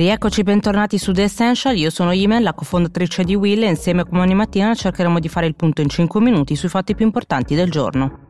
Rieccoci bentornati su The Essential, io sono Imen, la cofondatrice di Will e insieme come ogni mattina cercheremo di fare il punto in 5 minuti sui fatti più importanti del giorno.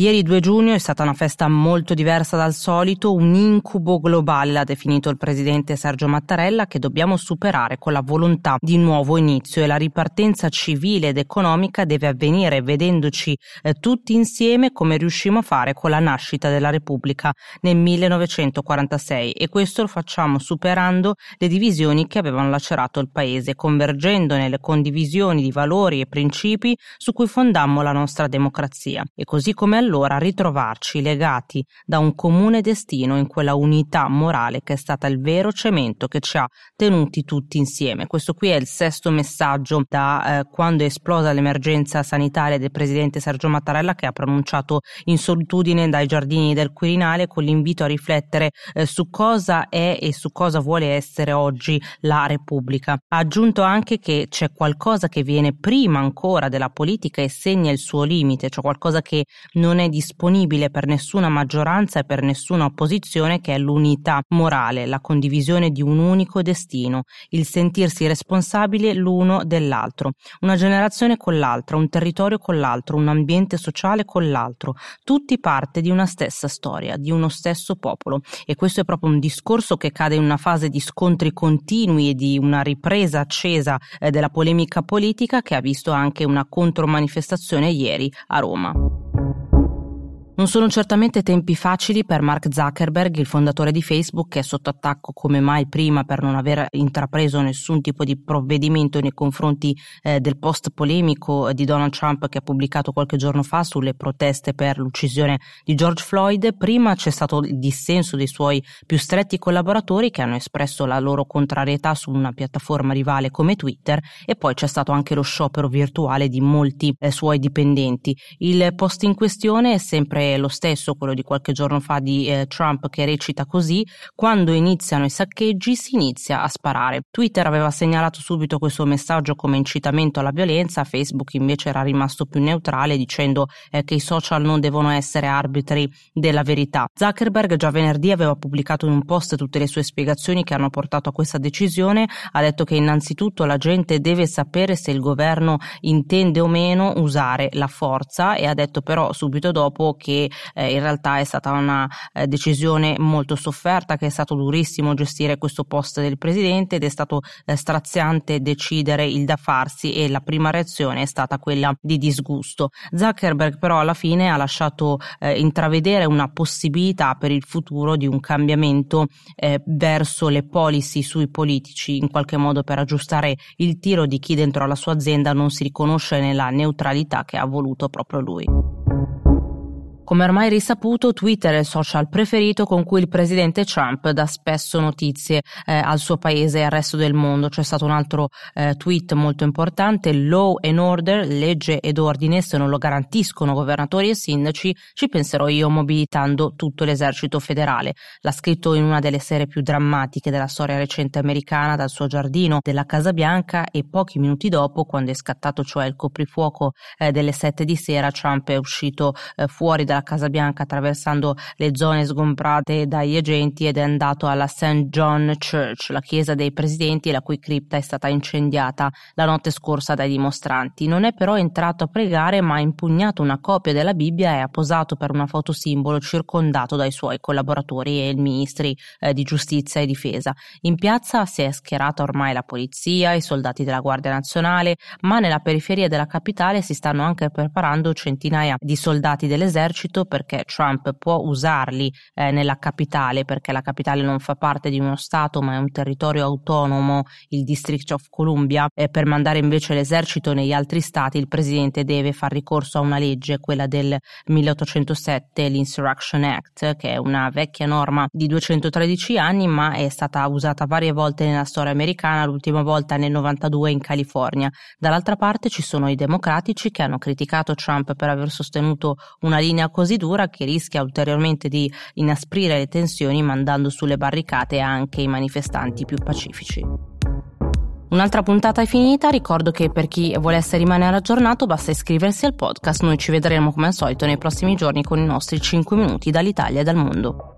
Ieri 2 giugno è stata una festa molto diversa dal solito, un incubo globale l'ha definito il presidente Sergio Mattarella che dobbiamo superare con la volontà di nuovo inizio. E la ripartenza civile ed economica deve avvenire vedendoci eh, tutti insieme come riuscimmo a fare con la nascita della Repubblica nel 1946 e questo lo facciamo superando le divisioni che avevano lacerato il paese, convergendo nelle condivisioni di valori e principi su cui fondammo la nostra democrazia. E così come allora ritrovarci legati da un comune destino in quella unità morale che è stata il vero cemento che ci ha tenuti tutti insieme. Questo qui è il sesto messaggio da eh, quando è esplosa l'emergenza sanitaria del presidente Sergio Mattarella che ha pronunciato in solitudine dai giardini del Quirinale con l'invito a riflettere eh, su cosa è e su cosa vuole essere oggi la Repubblica. Ha aggiunto anche che c'è qualcosa che viene prima ancora della politica e segna il suo limite, cioè qualcosa che non è disponibile per nessuna maggioranza e per nessuna opposizione che è l'unità morale, la condivisione di un unico destino, il sentirsi responsabili l'uno dell'altro, una generazione con l'altra, un territorio con l'altro, un ambiente sociale con l'altro, tutti parte di una stessa storia, di uno stesso popolo e questo è proprio un discorso che cade in una fase di scontri continui e di una ripresa accesa eh, della polemica politica che ha visto anche una contromanifestazione ieri a Roma. Non sono certamente tempi facili per Mark Zuckerberg, il fondatore di Facebook, che è sotto attacco come mai prima per non aver intrapreso nessun tipo di provvedimento nei confronti eh, del post polemico di Donald Trump che ha pubblicato qualche giorno fa sulle proteste per l'uccisione di George Floyd. Prima c'è stato il dissenso dei suoi più stretti collaboratori che hanno espresso la loro contrarietà su una piattaforma rivale come Twitter e poi c'è stato anche lo sciopero virtuale di molti eh, suoi dipendenti. Il post in questione è sempre lo stesso, quello di qualche giorno fa di eh, Trump che recita così, quando iniziano i saccheggi si inizia a sparare. Twitter aveva segnalato subito questo messaggio come incitamento alla violenza, Facebook invece era rimasto più neutrale dicendo eh, che i social non devono essere arbitri della verità. Zuckerberg già venerdì aveva pubblicato in un post tutte le sue spiegazioni che hanno portato a questa decisione, ha detto che innanzitutto la gente deve sapere se il governo intende o meno usare la forza e ha detto però subito dopo che eh, in realtà è stata una eh, decisione molto sofferta, che è stato durissimo gestire questo post del presidente ed è stato eh, straziante decidere il da farsi e la prima reazione è stata quella di disgusto. Zuckerberg però alla fine ha lasciato eh, intravedere una possibilità per il futuro di un cambiamento eh, verso le policy sui politici, in qualche modo per aggiustare il tiro di chi dentro la sua azienda non si riconosce nella neutralità che ha voluto proprio lui. Come ormai risaputo, Twitter è il social preferito con cui il presidente Trump dà spesso notizie eh, al suo paese e al resto del mondo. C'è stato un altro eh, tweet molto importante, law and order, legge ed ordine, se non lo garantiscono governatori e sindaci, ci penserò io mobilitando tutto l'esercito federale. L'ha scritto in una delle serie più drammatiche della storia recente americana dal suo giardino della Casa Bianca e pochi minuti dopo, quando è scattato cioè il coprifuoco eh, delle sette di sera, Trump è uscito eh, fuori dalla Casa Bianca attraversando le zone sgombrate dagli agenti ed è andato alla St. John Church, la chiesa dei presidenti la cui cripta è stata incendiata la notte scorsa dai dimostranti. Non è però entrato a pregare ma ha impugnato una copia della Bibbia e ha posato per una foto simbolo circondato dai suoi collaboratori e ministri eh, di giustizia e difesa. In piazza si è schierata ormai la polizia, i soldati della Guardia Nazionale, ma nella periferia della capitale si stanno anche preparando centinaia di soldati dell'esercito esercito perché Trump può usarli eh, nella capitale perché la capitale non fa parte di uno Stato ma è un territorio autonomo, il District of Columbia, e per mandare invece l'esercito negli altri stati il presidente deve far ricorso a una legge, quella del 1807, l'Insurrection Act, che è una vecchia norma di 213 anni ma è stata usata varie volte nella storia americana, l'ultima volta nel 92 in California. Dall'altra parte ci sono i democratici che hanno criticato Trump per aver sostenuto una linea così dura che rischia ulteriormente di inasprire le tensioni mandando sulle barricate anche i manifestanti più pacifici. Un'altra puntata è finita, ricordo che per chi volesse rimanere aggiornato basta iscriversi al podcast, noi ci vedremo come al solito nei prossimi giorni con i nostri 5 minuti dall'Italia e dal mondo.